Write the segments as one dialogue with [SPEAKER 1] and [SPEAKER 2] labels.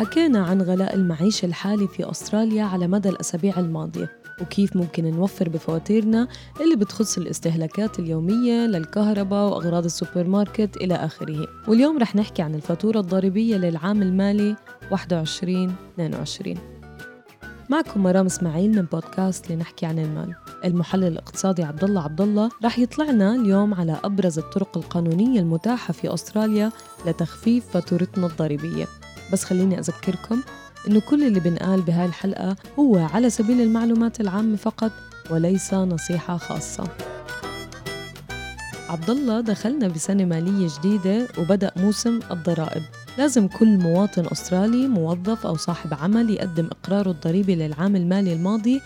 [SPEAKER 1] حكينا عن غلاء المعيشة الحالي في أستراليا على مدى الأسابيع الماضية وكيف ممكن نوفر بفواتيرنا اللي بتخص الاستهلاكات اليومية للكهرباء وأغراض السوبر ماركت إلى آخره. واليوم رح نحكي عن الفاتورة الضريبية للعام المالي 21-22 معكم مرام إسماعيل من بودكاست لنحكي عن المال. المحلل الاقتصادي عبد الله عبد الله رح يطلعنا اليوم على أبرز الطرق القانونية المتاحة في أستراليا لتخفيف فاتورتنا الضريبية. بس خليني أذكركم إنه كل اللي بنقال بهاي الحلقة هو على سبيل المعلومات العامة فقط وليس نصيحة خاصة. عبد الله دخلنا بسنة مالية جديدة وبدأ موسم الضرائب. لازم كل مواطن أسترالي موظف أو صاحب عمل يقدم إقراره الضريبي للعام المالي الماضي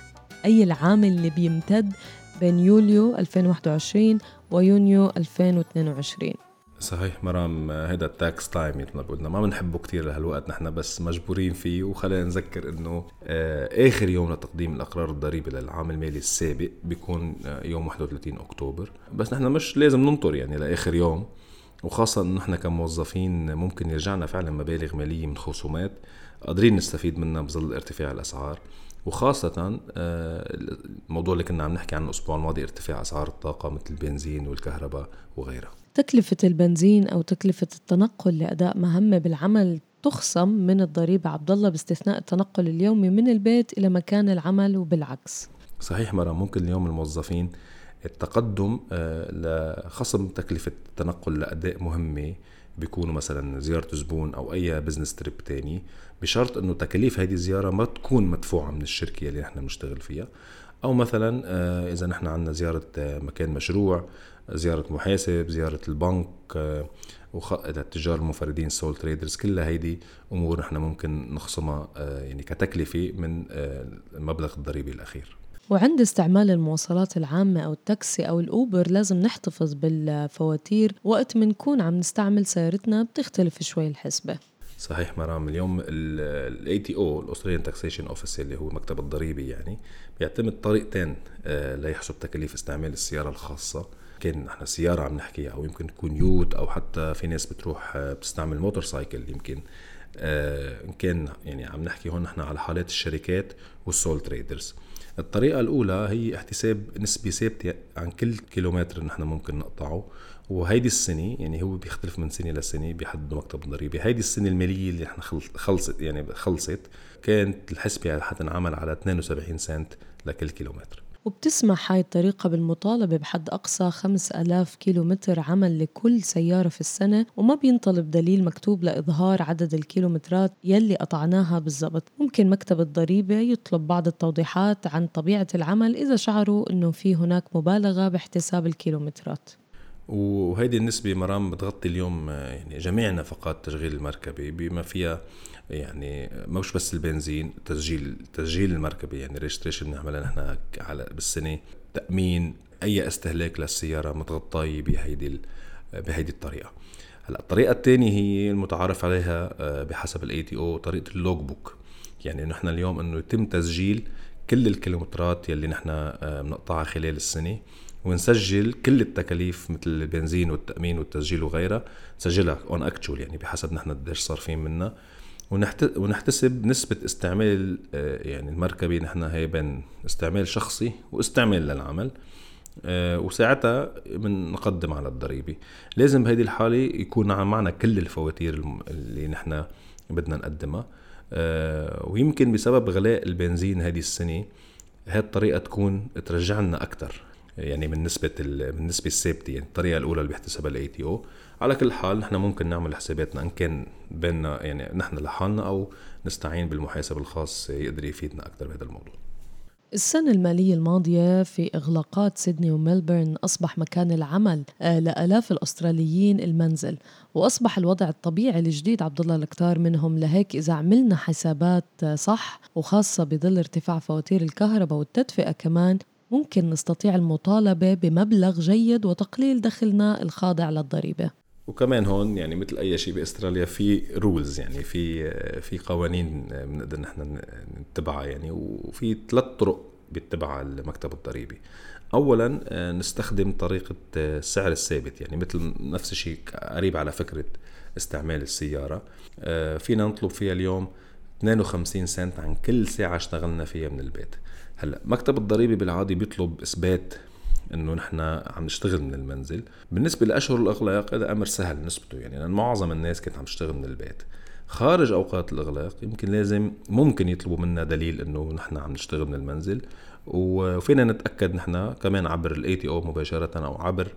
[SPEAKER 1] أي العام اللي بيمتد بين يوليو 2021 ويونيو 2022
[SPEAKER 2] صحيح مرام هيدا ال tax time مثل ما قلنا ما بنحبه كثير لهالوقت نحن بس مجبورين فيه. وخلينا نذكر إنه آه، آخر يوم لتقديم الأقرار الضريبي للعام المالي السابق بيكون آه، يوم 31 أكتوبر. بس نحن مش لازم ننطر يعني لآخر يوم. وخاصة إنه نحن كموظفين ممكن يرجعنا فعلا مبالغ مالية من خصومات قادرين نستفيد منها بظل ارتفاع الأسعار. وخاصة آه، الموضوع اللي كنا عم نحكي عنه الأسبوع الماضي ارتفاع أسعار الطاقة مثل البنزين والكهرباء وغيرها.
[SPEAKER 1] تكلفة البنزين أو تكلفة التنقل لأداء مهمة بالعمل تخصم من الضريبة. عبد الله باستثناء التنقل اليومي من البيت إلى مكان العمل وبالعكس.
[SPEAKER 2] صحيح مرة ممكن اليوم الموظفين التقدم آه، لخصم تكلفة التنقل لأداء مهمة بيكونوا مثلا زيارة زبون أو أي بزنس تريب تاني بشرط أنه تكاليف هذه الزيارة ما تكون مدفوعة من الشركة اللي نحن بنشتغل فيها. أو مثلا آه، إذا نحن عندنا زيارة آه، مكان مشروع زيارة محاسب زيارة البنك آه، التجار المنفردين sole traders كلها هيدي أمور نحن ممكن نخصمها يعني كتكلفة من المبلغ الضريبي الأخير.
[SPEAKER 1] وعند استعمال المواصلات العامة أو التاكسي أو الأوبر لازم نحتفظ بالفواتير. وقت ما نكون عم نستعمل سيارتنا بتختلف شوي الحسبة.
[SPEAKER 2] صحيح مرام اليوم ال ATO ال Australian Taxation Office اللي هو المكتب الضريبي يعني بيعتمد طريقتين آه، ليحسب تكاليف استعمال السيارة الخاصة. كان نحن سيارة عم نحكيها أو يمكن تكون ute أو حتى في ناس بتروح آه، بتستعمل motorcycle يمكن. آه، إن كان يعني عم نحكي هون نحن على حالات الشركات وال sole traders الطريقة الأولى هي احتساب نسبة ثابتة عن كل كيلومتر نحن ممكن نقطعه وهيدي السنة يعني هو بيختلف من سنة لسنة بيحدد مكتب الضريبة هيدي السنة المالية اللي إحنا خلصت يعني خلصت كانت الحسبة حتنعمل على 72 سنت لكل كيلومتر.
[SPEAKER 1] وبتسمح هاي الطريقة بالمطالبة بحد أقصى 5000 كيلومتر عمل لكل سيارة في السنة وما بينطلب دليل مكتوب لإظهار عدد الكيلومترات يلي قطعناها بالضبط. ممكن مكتب الضريبة يطلب بعض التوضيحات عن طبيعة العمل إذا شعروا أنه في هناك مبالغة باحتساب الكيلومترات.
[SPEAKER 2] وهيدي النسبة مرام بتغطي اليوم يعني جميع نفقات تشغيل المركبة بما فيها يعني مش بس البنزين تسجيل تسجيل المركبة يعني registration بنعملها نحن على بالسنة تأمين أي استهلاك للسيارة متغطاية بهيدي بهيدي الطريقة. هلأ الطريقة الثانية هي المتعارف عليها آه، بحسب ال ATO طريقة ال logbook يعني نحن اليوم إنه يتم تسجيل كل الكيلومترات يلي نحن آه، بنقطعها خلال السنة. ونسجل كل التكاليف مثل البنزين والتأمين والتسجيل وغيرها نسجلها on actual يعني بحسب نحن قديش صارفين منا ونحتسب نسبة استعمال آه، يعني المركبة نحن هي بين استعمال شخصي واستعمال للعمل آه، وساعتها بنقدم على الضريبة. لازم بهيدي الحالة يكون معنا كل الفواتير اللي نحن بدنا نقدمها آه، ويمكن بسبب غلاء البنزين هذه السنة هاي الطريقة تكون ترجع لنا أكثر يعني من نسبة من النسبة الثابتة يعني الطريقة الأولى اللي بيحتسبها ال ATO على كل حال نحن ممكن نعمل حساباتنا إن كان بيننا يعني نحن لحالنا أو نستعين بالمحاسب الخاص يقدر يفيدنا أكثر بهذا الموضوع.
[SPEAKER 1] السنة المالية الماضية في إغلاقات سيدني وملبورن أصبح مكان العمل آه، لآلاف الأستراليين المنزل. وأصبح الوضع الطبيعي الجديد عبد الله لكتار منهم لهيك إذا عملنا حسابات آه، صح وخاصة بظل ارتفاع فواتير الكهرباء والتدفئة كمان ممكن نستطيع المطالبة بمبلغ جيد وتقليل دخلنا الخاضع للضريبة.
[SPEAKER 2] وكمان هون يعني مثل أي شيء بأستراليا في رولز يعني في في قوانين بنقدر نحن نتبعها يعني وفي ثلاث طرق بيتبعها المكتب الضريبي. اولا نستخدم طريقة السعر الثابت يعني مثل نفس الشيء قريب على فكرة استعمال السيارة. فينا نطلب فيها اليوم 52 سنت عن كل ساعة اشتغلنا فيها من البيت. هلا مكتب الضريبي بالعادي بيطلب إثبات إنه نحن عم نشتغل من المنزل. بالنسبة لأشهر الأغلاق هذا أمر سهل نسبته يعني لأن معظم الناس كانت عم تشتغل من البيت. خارج أوقات الأغلاق يمكن لازم ممكن يطلبوا منا دليل إنه نحن عم نشتغل من المنزل. وفينا نتأكد نحن كمان عبر ال ATO مباشرة أو عبر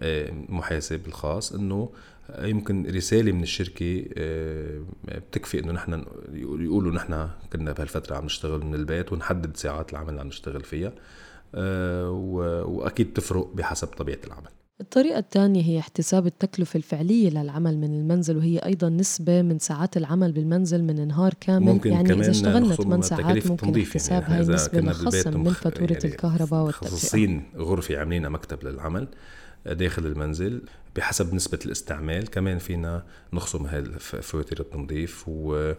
[SPEAKER 2] آه، محاسب الخاص إنه يمكن رسالة من الشركة آه، بتكفي إنه نحن يقولوا نحن كنا بهالفترة عم نشتغل من البيت ونحدد ساعات العمل اللي عم نشتغل فيها آه، وأكيد تفرق بحسب طبيعة العمل.
[SPEAKER 1] الطريقة الثانية هي احتساب التكلفة الفعلية للعمل من المنزل وهي أيضا نسبة من ساعات العمل بالمنزل من نهار كامل.
[SPEAKER 2] ممكن
[SPEAKER 1] يعني
[SPEAKER 2] كمان
[SPEAKER 1] إذا اشتغلنا 8 ساعات ممكن
[SPEAKER 2] يعني.
[SPEAKER 1] احتساب يعني هاي النسبة نخصم من فاتورة يعني الكهرباء والتدفئة
[SPEAKER 2] خصوصين غرفة عاملينها مكتب للعمل داخل المنزل بحسب نسبة الاستعمال. كمان فينا نخصم هاي فواتير التنظيف و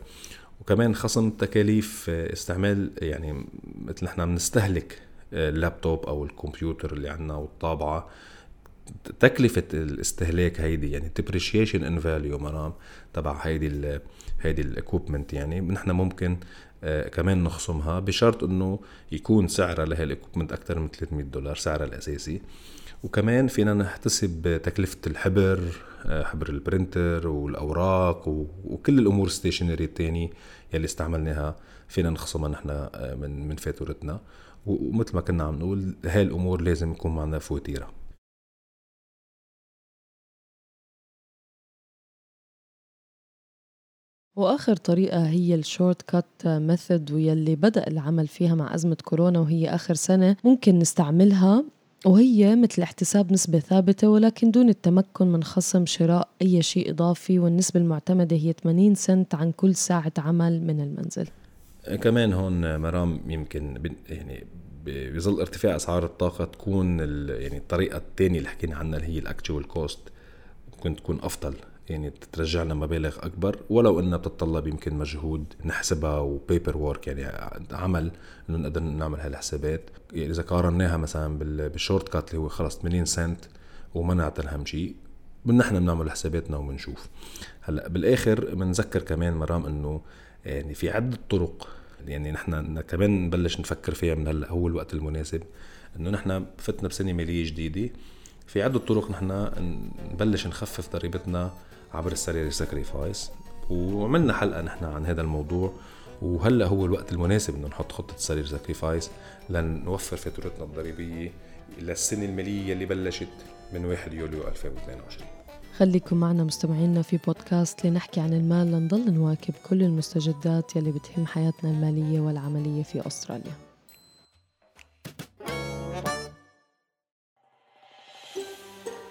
[SPEAKER 2] وكمان خصم تكاليف استعمال يعني مثل نحن عم نستهلك اللابتوب أو الكمبيوتر اللي عندنا والطابعة. تكلفة الاستهلاك هيدي يعني depreciation in value مرام تبع هيدي ال هيدي ال equipment يعني. نحن ممكن آه كمان نخصمها بشرط إنه يكون سعرها لهي ال equipment أكثر من 300 دولار سعرها الأساسي. وكمان فينا نحتسب تكلفة الحبر آه حبر ال printer والأوراق وكل الأمور stationery الثاني يلي استعملناها فينا نخصمها نحن آه، من من فاتورتنا. ومثل ما كنا عم نقول هاي الأمور لازم يكون معنا فواتيرها.
[SPEAKER 1] وآخر طريقة هي ال shortcut method واللي بدأ العمل فيها مع أزمة كورونا وهي آخر سنة ممكن نستعملها وهي مثل احتساب نسبة ثابتة ولكن دون التمكن من خصم شراء أي شيء إضافي والنسبة المعتمدة هي 80 سنت عن كل ساعة عمل من المنزل.
[SPEAKER 2] كمان هون مرام يمكن يعني بظل ارتفاع أسعار الطاقة تكون يعني الطريقة الثانية اللي حكينا عنها اللي هي ال actual cost ممكن تكون أفضل. يعني ترجع لنا مبالغ أكبر ولو أنها بتتطلب يمكن مجهود نحسبها و paperwork يعني عمل إنه نقدر نعمل هالحسابات. يعني إذا قارناها مثلا بال shortcut اللي هو خلص 80 سنت وما نعطي أهم شيء نحن بنعمل حساباتنا وبنشوف. هلأ بالآخر بنذكر كمان مرام إنه يعني في عدة طرق يعني نحن كمان نبلش نفكر فيها من هلأ هو الوقت المناسب. إنه نحن فتنا بسنه ماليه جديدة في عدة طرق نحن نبلش نخفف ضريبتنا عبر ال salary sacrifice وعملنا حلقة نحن عن هذا الموضوع وهلأ هو الوقت المناسب إنه نحط خطة ال salary sacrifice لنوفر فاتورتنا الضريبية للسنة المالية اللي بلشت من 1 يوليو 2022
[SPEAKER 1] خليكم معنا مستمعينا في بودكاست لنحكي عن المال لنضل نواكب كل المستجدات يلي بتهم حياتنا المالية والعملية في أستراليا.